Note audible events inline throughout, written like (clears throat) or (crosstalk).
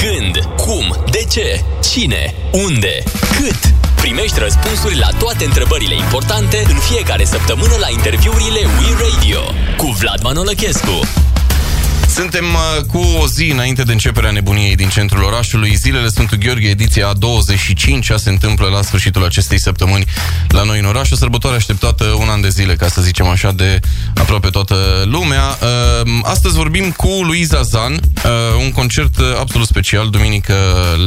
Când? Cum? De ce? Cine? Unde? Cât? Primești răspunsuri la toate întrebările importante în fiecare săptămână la interviurile We Radio cu Vlad Manolăchescu. Suntem uh, cu o zi înainte de începerea nebuniei din centrul orașului. Zilele Sfântul Gheorghe, ediția 25 se întâmplă la sfârșitul acestei săptămâni la noi în oraș. O sărbătoare așteptată un an de zile, ca să zicem așa, de aproape toată lumea. Uh, astăzi vorbim cu Luiza Zan, uh, un concert absolut special, duminică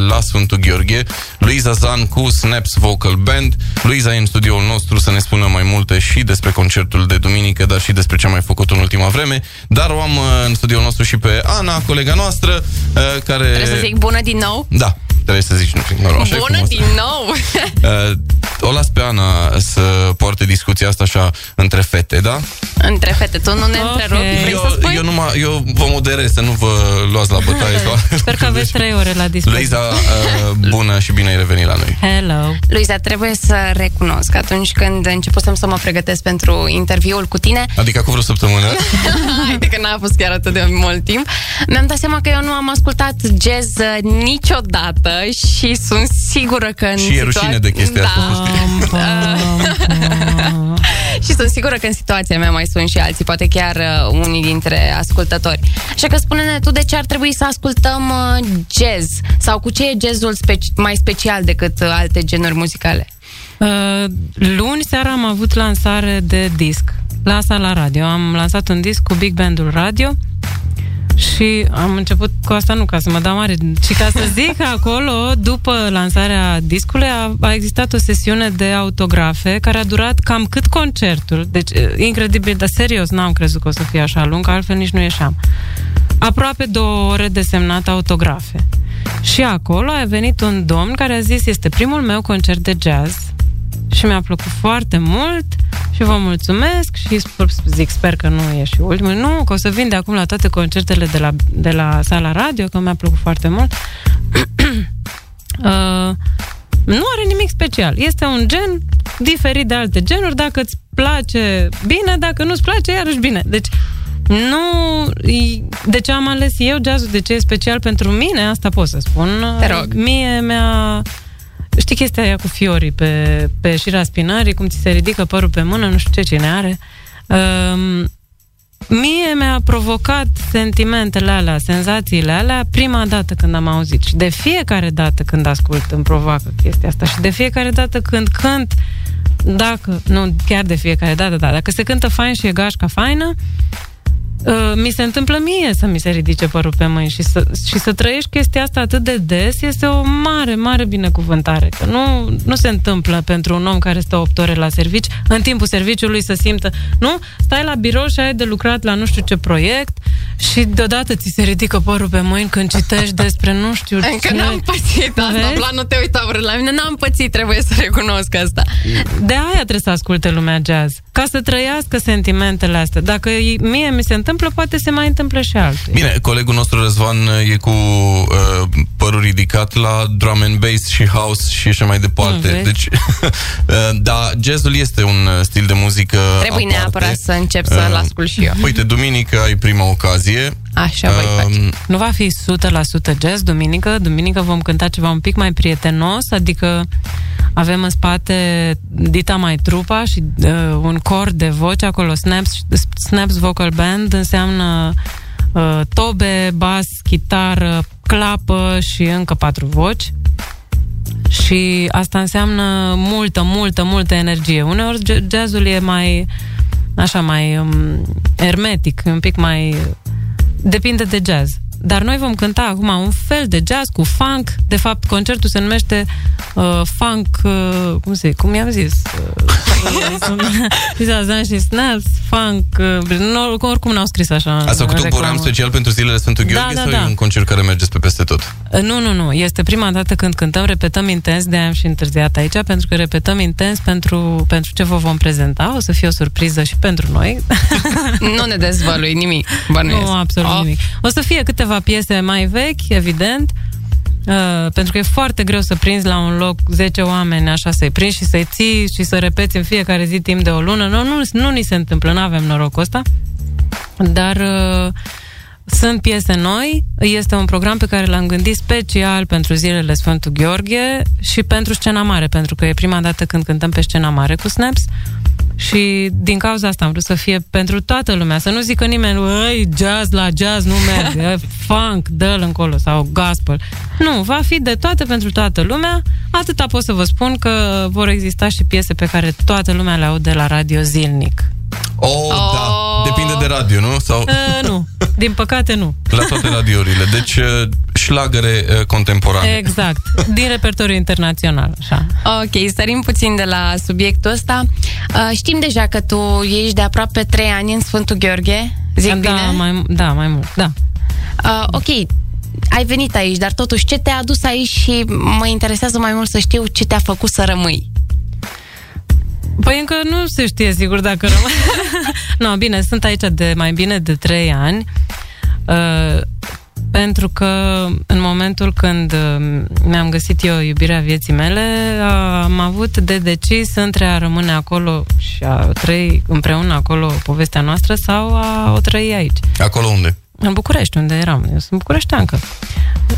la Sfântul Gheorghe. Luiza Zan cu Snaps Vocal Band. Luiza e în studioul nostru să ne spună mai multe și despre concertul de duminică, dar și despre ce a mai făcut în ultima vreme. Dar o am în studioul nostru nostru și pe Ana, colega noastră, uh, care... Trebuie să zic bună din nou? Da, trebuie să zici nu noroc. Așa Bună din nou! (laughs) uh, o las pe Ana să poarte discuția asta așa între fete, da? Între fete, tu nu ne okay. întrerupi? Eu, eu, numai, eu vă moderez, să nu vă luați la bătaie. (laughs) Sper că aveți trei ore la discuție. Luiza, uh, bună și bine ai revenit la noi. Hello! Luiza, trebuie să recunosc, atunci când începusem să mă pregătesc pentru interviul cu tine... Adică cu vreo săptămână? (laughs) Haide că n-a fost chiar atât de mult timp. Mi-am dat seama că eu nu am ascultat jazz niciodată și sunt sigură că în Și e rușine de chestia da. asta, (laughs) Și sunt sigură că în situația mea mai sunt și alții, poate chiar uh, unii dintre ascultători. Așa că spune-ne tu de ce ar trebui să ascultăm uh, jazz sau cu ce e jazzul speci- mai special decât uh, alte genuri muzicale? Uh, luni seara am avut lansare de disc la sala radio. Am lansat un disc cu Big Bandul Radio și am început cu asta nu ca să mă dau mare, ci ca să zic că (laughs) acolo, după lansarea discului, a, a existat o sesiune de autografe care a durat cam cât concertul. Deci, incredibil, dar serios, n-am crezut că o să fie așa lung, altfel nici nu ieșeam. Aproape două ore de semnat autografe. Și acolo a venit un domn care a zis, este primul meu concert de jazz și mi-a plăcut foarte mult și vă mulțumesc și zic, sper că nu e și ultimul. Nu, că o să vin de acum la toate concertele de la, de la sala radio, că mi-a plăcut foarte mult. (clears throat) uh, nu are nimic special. Este un gen diferit de alte genuri. Dacă îți place, bine. Dacă nu-ți place, iarăși bine. Deci, nu... De ce am ales eu jazzul? De ce e special pentru mine? Asta pot să spun. Te rog. Mie mi-a Știi chestia aia cu fiorii pe, pe șira spinării, cum ți se ridică părul pe mână, nu știu ce cine are. Um, mie mi-a provocat sentimentele alea, senzațiile alea, prima dată când am auzit. Și de fiecare dată când ascult îmi provoacă chestia asta. Și de fiecare dată când cânt, dacă, nu chiar de fiecare dată, da, dacă se cântă fain și e gașca faină, Uh, mi se întâmplă mie să mi se ridice părul pe mâini și să, și să trăiești chestia asta atât de des este o mare, mare binecuvântare. Că nu, nu se întâmplă pentru un om care stă 8 ore la servici, în timpul serviciului să simtă, nu? Stai la birou și ai de lucrat la nu știu ce proiect și deodată ți se ridică părul pe mâini când citești despre nu știu (laughs) Încă ce... n-am pățit asta, la nu te uita la mine, n-am pățit, trebuie să recunosc asta. De aia trebuie să asculte lumea jazz, ca să trăiască sentimentele astea. Dacă mie mi se întâmplă întâmplă, poate se mai întâmplă și altul. Bine, colegul nostru Răzvan e cu uh, părul ridicat la drum and bass și house și așa mai departe. Mm, deci, (laughs) uh, da, jazzul este un stil de muzică Trebuie aparte. neapărat să încep să-l uh, ascult și eu. Uite, duminică ai prima ocazie. Așa uh, voi face. Nu va fi 100% jazz duminică. Duminică vom cânta ceva un pic mai prietenos, adică avem în spate Dita Mai Trupa și uh, un cor de voce acolo, Snaps, Snaps Vocal Band, înseamnă uh, tobe, bas, chitară, clapă și încă patru voci. Și asta înseamnă multă, multă, multă energie. Uneori jazzul e mai așa, mai um, hermetic, un pic mai... Depinde de jazz. Dar noi vom cânta acum un fel de jazz cu funk. De fapt, concertul se numește uh, funk... Uh, cum se Cum i-am zis? Uh, (laughs) și snaps, funk... Uh, oricum n-au scris așa. Ați făcut un program special pentru zilele Sfântul da, Gheorghe da, da, sau da. e un concert care mergeți pe peste tot? Uh, nu, nu, nu. Este prima dată când cântăm, repetăm intens, de am și întârziat aici, pentru că repetăm intens pentru, pentru ce vă vom prezenta. O să fie o surpriză și pentru noi. (laughs) nu ne dezvălui nimic. Bănuiesc. Nu, absolut oh. nimic. O să fie câteva câteva piese mai vechi, evident, Uh, pentru că e foarte greu să prinzi la un loc 10 oameni, așa să-i prinzi și să-i ții și să repeți în fiecare zi timp de o lună. Nu, nu, nu ni se întâmplă, nu avem norocul ăsta. Dar uh, Sunt piese noi, este un program pe care l-am gândit special pentru zilele Sfântul Gheorghe și pentru scena mare, pentru că e prima dată când cântăm pe scena mare cu Snaps și din cauza asta am vrut să fie pentru toată lumea, să nu zică nimeni, ăi, jazz la jazz nu merge, funk, dă-l încolo sau gospel. Nu, va fi de toate pentru toată lumea. Atâta pot să vă spun că vor exista și piese pe care toată lumea le aude la radio zilnic. Oh, oh. da. Depinde de radio, nu? Sau... Uh, nu. Din păcate, nu. La toate radiourile. Deci, uh, șlagăre uh, contemporane. Exact. Din repertoriu internațional. Așa. Ok, sărim puțin de la subiectul ăsta. Uh, știm deja că tu ești de aproape 3 ani în Sfântul Gheorghe. Zic da, bine? Mai, da, mai mult. Da. Uh, ok, ai venit aici, dar totuși ce te-a adus aici și mă interesează mai mult să știu ce te-a făcut să rămâi. Păi încă nu se știe sigur dacă rămân. (laughs) no, bine, sunt aici de mai bine de trei ani. Uh, pentru că în momentul când uh, mi-am găsit eu iubirea vieții mele, am avut de decis între a rămâne acolo și a trăi împreună acolo povestea noastră sau a o trăi aici. Acolo unde? În București, unde eram. Eu sunt bucureșteancă.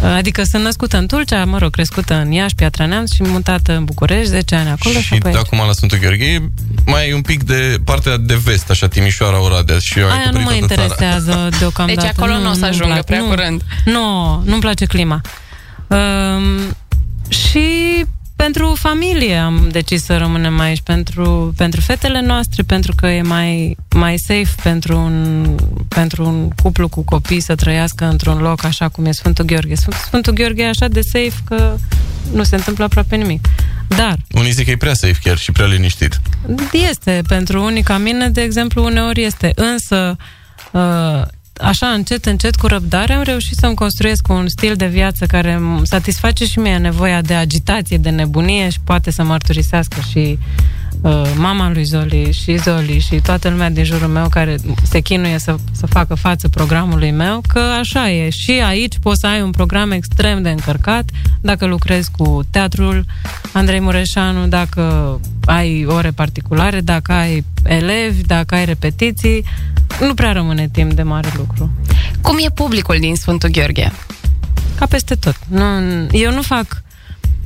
Adică sunt născută în Tulcea, mă rog, crescută în Iași, Piatra Neamț și mutată în București, 10 ani acolo. Și, și de acum la Sfântul Gheorghe mai e un pic de partea de vest, așa, Timișoara, Oradea și eu Aia nu mă interesează țara. (laughs) deocamdată. Deci acolo nu o să ajungă prea nu, curând. Nu, nu-mi place clima. Um, și pentru familie am decis să rămânem aici, pentru, pentru fetele noastre, pentru că e mai, mai safe pentru un, pentru un cuplu cu copii să trăiască într-un loc așa cum e Sfântul Gheorghe. Sfântul Gheorghe e așa de safe că nu se întâmplă aproape nimic. Dar... Unii zic că e prea safe chiar și prea liniștit. Este, pentru unii ca mine, de exemplu, uneori este. Însă, uh, așa încet, încet, cu răbdare, am reușit să-mi construiesc un stil de viață care îmi satisface și mie nevoia de agitație, de nebunie și poate să mărturisească și uh, mama lui Zoli și Zoli și toată lumea din jurul meu care se chinuie să, să facă față programului meu, că așa e. Și aici poți să ai un program extrem de încărcat dacă lucrezi cu teatrul Andrei Mureșanu, dacă ai ore particulare, dacă ai elevi, dacă ai repetiții, nu prea rămâne timp de mare lucru. Cum e publicul din Sfântul Gheorghe? Ca peste tot. Nu, eu nu fac...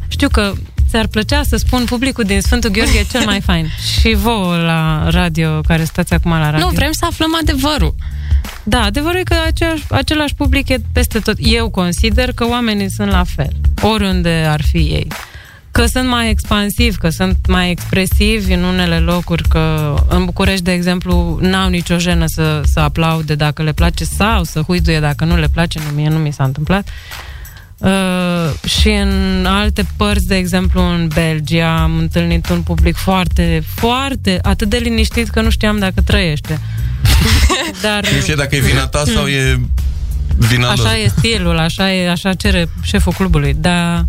Știu că ți-ar plăcea să spun publicul din Sfântul Gheorghe e cel mai fain. (laughs) Și vouă la radio, care stați acum la radio. Nu, vrem să aflăm adevărul. Da, adevărul e că aceeași, același public e peste tot. Eu consider că oamenii sunt la fel, oriunde ar fi ei că sunt mai expansivi, că sunt mai expresivi în unele locuri, că în București, de exemplu, n-au nicio jenă să, să aplaude dacă le place sau să huiduie dacă nu le place, nu, mie nu mi s-a întâmplat. Uh, și în alte părți, de exemplu în Belgia, am întâlnit un public foarte, foarte, atât de liniștit că nu știam dacă trăiește. (laughs) Dar... Nu știu dacă e vina ta sau e vina Așa lor. e stilul, așa, e, așa cere șeful clubului, dar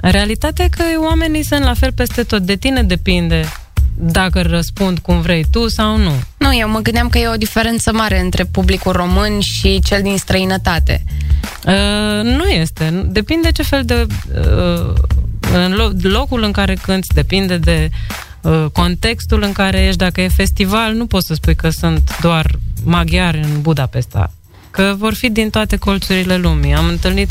Realitatea e că oamenii sunt la fel peste tot. De tine depinde dacă răspund cum vrei tu sau nu. Nu, eu mă gândeam că e o diferență mare între publicul român și cel din străinătate. Uh, nu este. Depinde ce fel de... Uh, în locul în care cânti, depinde de uh, contextul în care ești. Dacă e festival, nu poți să spui că sunt doar maghiari în Budapesta. Că vor fi din toate colțurile lumii. Am întâlnit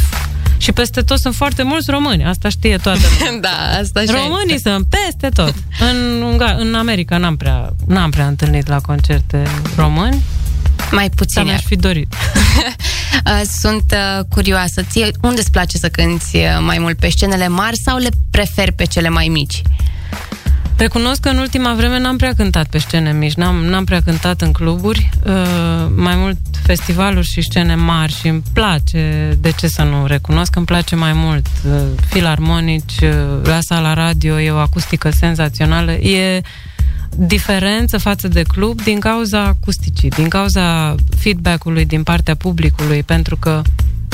și peste tot sunt foarte mulți români, asta știe toată lumea. (laughs) da, asta Românii este. sunt peste tot. În, în America n-am prea, n-am prea întâlnit la concerte români. Mai puțin. mi-aș fi dorit. (laughs) Uh, sunt uh, curioasă. Ție, unde îți place să cânti uh, mai mult? Pe scenele mari sau le preferi pe cele mai mici? Recunosc că în ultima vreme n-am prea cântat pe scene mici, n-am, n-am prea cântat în cluburi, uh, mai mult festivaluri și scene mari și îmi place, de ce să nu recunosc, îmi place mai mult uh, filarmonici, uh, la sala radio, e o acustică senzațională, e diferență față de club din cauza acusticii, din cauza feedback-ului din partea publicului, pentru că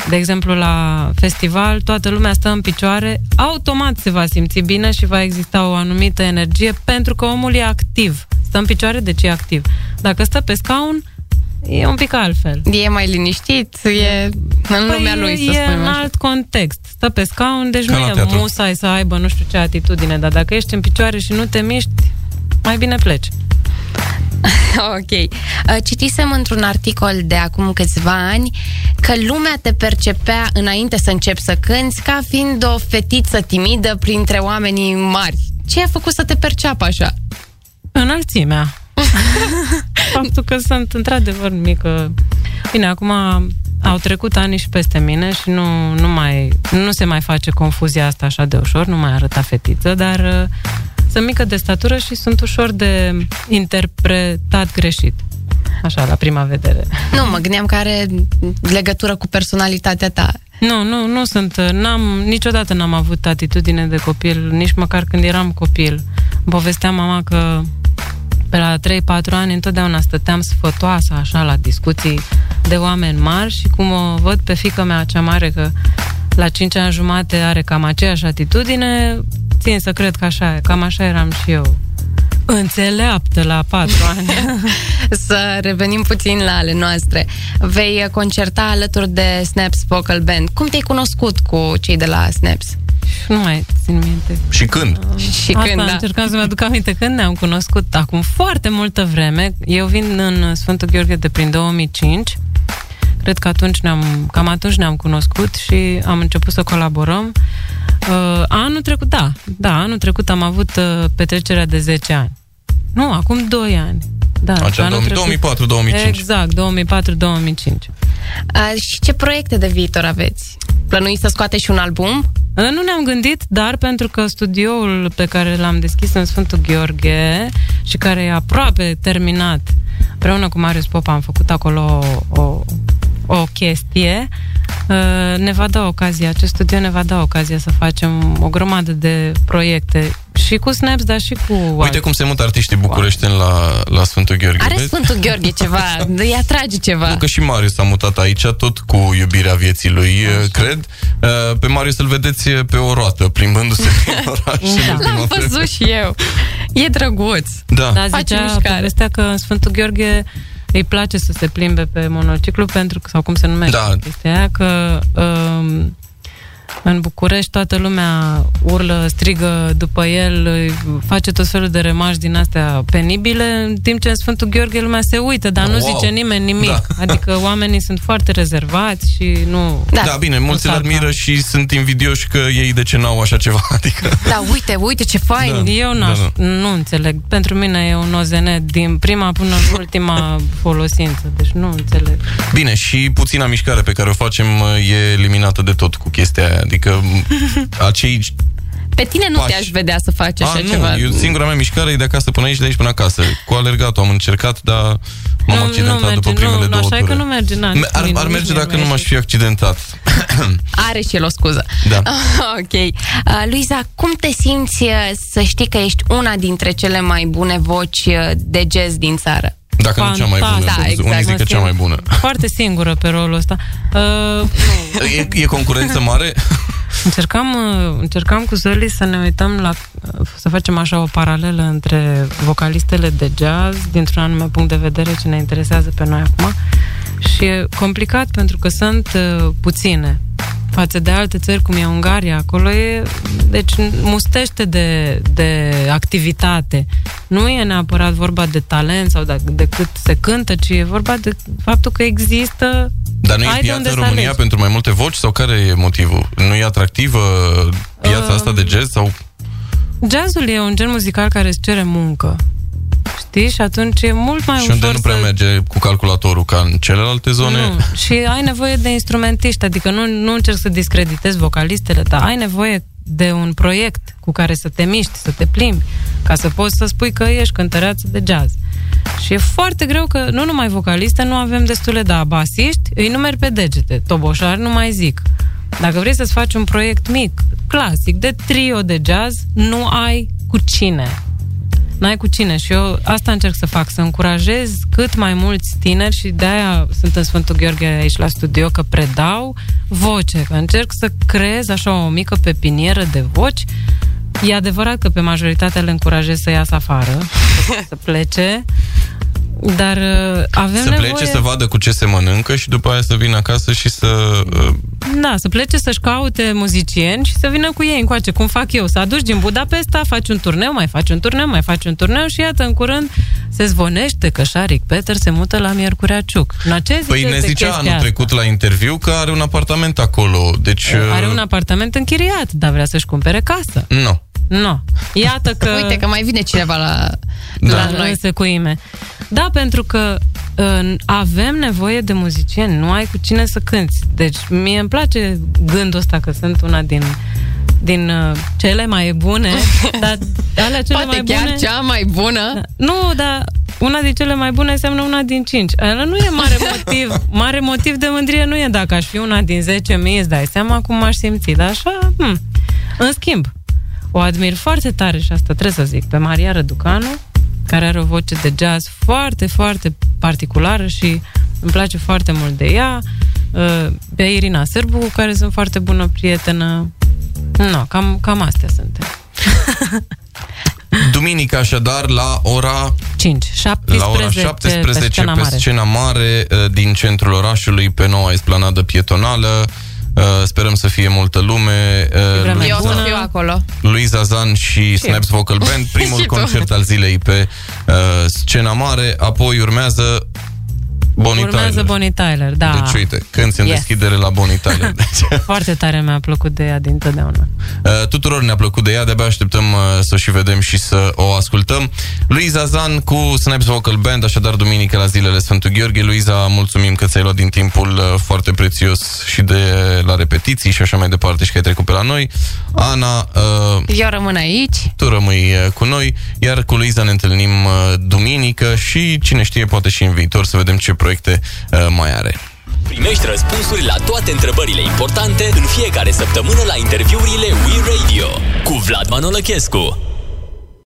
de exemplu, la festival, toată lumea stă în picioare, automat se va simți bine și va exista o anumită energie pentru că omul e activ. Stă în picioare, deci e activ. Dacă stă pe scaun, e un pic altfel. E mai liniștit, e în păi lumea lui, să e spunem în așa. alt context. Stă pe scaun, deci Ca nu e teatru. musai să aibă nu știu ce atitudine, dar dacă ești în picioare și nu te miști, mai bine pleci. (laughs) ok. Uh, Citisem într-un articol de acum câțiva ani că lumea te percepea înainte să începi să cânți ca fiind o fetiță timidă printre oamenii mari. Ce a făcut să te perceapă așa? Înălțimea. (laughs) Faptul că sunt într-adevăr mică. Bine, acum au trecut ani și peste mine și nu, nu, mai, nu se mai face confuzia asta așa de ușor, nu mai arăta fetiță, dar uh, sunt mică de statură și sunt ușor de interpretat greșit. Așa, la prima vedere. Nu, mă gândeam că are legătură cu personalitatea ta. Nu, nu, nu sunt. N-am, niciodată n-am avut atitudine de copil, nici măcar când eram copil. Îmi povestea mama că pe la 3-4 ani întotdeauna stăteam sfătoasă așa la discuții de oameni mari și cum o văd pe fica mea cea mare că la 5 ani jumate are cam aceeași atitudine, țin să cred că așa, cam așa eram și eu. Înțeleaptă la patru (laughs) ani. Să revenim puțin la ale noastre. Vei concerta alături de Snaps Vocal Band. Cum te-ai cunoscut cu cei de la Snaps? Nu mai țin minte. Și când? Și Asta când, da. încercam să-mi aduc aminte când ne-am cunoscut acum foarte multă vreme. Eu vin în Sfântul Gheorghe de prin 2005. Cred că atunci ne-am, cam atunci ne-am cunoscut și am început să colaborăm. Uh, anul trecut, da, da, anul trecut am avut uh, petrecerea de 10 ani. Nu, acum 2 ani. Da, Acea anul trecut- 2004-2005. Exact, 2004-2005. A, și ce proiecte de viitor aveți? Plănuiți să scoateți și un album? Uh, Nu ne-am gândit, dar pentru că studioul pe care l-am deschis în Sfântul Gheorghe și care e aproape terminat, împreună cu Marius Popa am făcut acolo o, o, o chestie, uh, ne va da ocazia, acest studio ne va da ocazia să facem o grămadă de proiecte și cu Snaps, dar și cu Uite alți. cum se mută artiștii bucureșteni la, la Sfântul Gheorghe. Are vezi? Sfântul Gheorghe ceva, (laughs) îi atrage ceva. Nu, că și Marius s-a mutat aici, tot cu iubirea vieții lui, Așa. cred. Uh, Pe Marius îl vedeți pe o roată, plimbându-se (laughs) prin oraș. în Da. ultima L-am vreme. văzut și eu. E drăguț. Da. Da, Face zicea mișcare. povestea că în Sfântul Gheorghe îi place să se plimbe pe monociclu pentru că, sau cum se numește Da. chestia aia, că um, în București toată lumea urlă, strigă după el, îi face tot felul de remarci din astea penibile, în timp ce în Sfântul Gheorghe lumea se uită, dar nu Wow. zice nimeni nimic. Da. (laughs) Adică oamenii sunt foarte rezervați și nu... Da. Da, bine, mulți Nu îl s-ar admiră fa. și sunt invidioși că ei de ce n-au așa ceva. (laughs) Adică, Da, uite, uite ce fain. Da. Eu n-aș, Da, nu înțeleg. Pentru mine e un OZN din prima până în ultima (laughs) folosință. Deci nu înțeleg. bine, și puțina mișcare pe care o facem uh, e eliminată de tot cu chestia aia. Adică m, (laughs) acei... Pe tine nu Pași. te-aș vedea să faci așa A, nu, ceva. eu, singura mea mișcare e de acasă până aici, de aici până acasă. Cu alergatul am încercat, dar m-am Nu- accidentat nu merge, după primele nu, două așa e ture. că nu merge, na, Me- nici ar, mie, ar nici merge mie dacă nu nu m-aș merge. fi accidentat. (laughs) Are și el o scuză. Da. (laughs) ok. Uh, Luiza, cum te simți uh, să știi că ești una dintre cele mai bune voci uh, de jazz din țară? Dacă nu cea mai bună. Fantastic. Da, exact. Unii zic că Mă cea mai simt bună. Foarte singură pe rolul ăsta. Uh, nu. E, e concurență mare? Încercam, uh, încercam cu Zoli să ne uităm la, uh, să facem așa o paralelă între vocalistele de jazz, dintr-un anume punct de vedere ce ne interesează pe noi acum. Și e complicat pentru că sunt uh, puține față de alte țări, cum e Ungaria, acolo e, deci mustește de, de activitate. Nu e neapărat vorba de talent sau de, de cât se cântă, ci e vorba de faptul că există Dar nu e ai de piață unde în să România alegi. pentru mai multe voci sau care e motivul? Nu e atractivă piața Um, asta de jazz sau Jazzul e un gen muzical care îți cere muncă. Știi? Și atunci e mult mai și ușor unde nu prea să... merge cu calculatorul ca în celelalte zone? Nu. Și ai nevoie de instrumentiști, adică nu, nu încerc să discreditezi vocalistele, dar ai nevoie de un proiect cu care să te miști, să te plimbi, ca să poți să spui că ești cântăreață de jazz. Și e foarte greu că nu numai vocaliste, nu avem destule, da, basiști, îi numeri pe degete, toboșari nu mai zic. Dacă vrei să-ți faci un proiect mic, clasic, de trio de jazz, nu ai cu cine. N-ai cu cine și eu asta încerc să fac, să încurajez cât mai mulți tineri și de-aia sunt în Sfântul Gheorghe aici la studio, că predau voce, că încerc să creez așa o mică pepinieră de voci. E adevărat că pe majoritatea le încurajez să iasă afară, (laughs) să plece. Dar uh, avem Să nevoie... plece să vadă cu ce se mănâncă și după aia să vină acasă și să... Uh, Da, să plece să-și caute muzicieni și să vină cu ei încoace, cum fac eu. Să aduci din Budapesta, faci un turneu, mai faci un turneu, mai faci un turneu și iată, în curând se zvonește că Șaric Peter se mută la Miercurea Ciuc. Na, ce Păi ziceți ne de zicea chestia anul asta? trecut la interviu că are un apartament acolo, deci... Are uh, un apartament închiriat, dar vrea să-și cumpere casă. Nu. Nu. Iată că... Uite că mai vine cineva la, Da. la la noi. noi cu ime. Da, pentru că uh, avem nevoie de muzicieni, nu ai cu cine să cânti. Deci mie îmi place gândul ăsta că sunt una din din uh, cele mai bune, (laughs) dar alea cele Poate mai chiar bune... cea mai bună. Nu, dar una din cele mai bune înseamnă una din cinci. Ăla nu e mare (laughs) motiv. Mare motiv de mândrie nu e dacă aș fi una din 10 mii, îți dai seama cum m-aș simți. Dar așa, hm. în schimb, o admir foarte tare și asta trebuie să zic, pe Maria Răducanu, care are o voce de jazz foarte, foarte particulară și îmi place foarte mult de ea. Uh, Pe Irina Sârbu, cu care sunt foarte bună prietenă. Nu, cam, cam astea suntem. (laughs) Duminică, așadar, la ora 5, 17, la ora 17 pe scena pe mare. scena mare uh, din centrul orașului pe noua esplanadă pietonală. Uh, Sperăm să fie multă lume. Uh, vreme Eu o să bună. fiu acolo. Luiza Zan și Snaps Vocal Band, (laughs) primul Și tu. concert al zilei pe uh, scena mare, apoi urmează Bonnie Urmează Tyler. Bonnie Tyler, da. Deci uite, când în Yes. deschidere la Bonnie Tyler. (laughs) Deci, Foarte tare mi-a plăcut de ea din totdeauna. uh, tuturor ne-a plăcut de ea, de-abia așteptăm uh, să o și vedem și să o ascultăm. Luiza Zan cu Snaps Vocal Band, așadar duminică la zilele Sfântul Gheorghe. Luiza, mulțumim că ți-ai luat din timpul uh, foarte prețios și de la repetiții și așa mai departe și că ai trecut pe la noi. Ana, uh, Eu rămân aici. tu rămâi uh, cu noi, iar cu Luiza ne întâlnim uh, duminică și cine știe, poate și în viitor să vedem ce proiecte uh, mai are. Primești răspunsuri la toate întrebările importante în fiecare săptămână la interviurile We Radio cu Vlad Manolăchescu.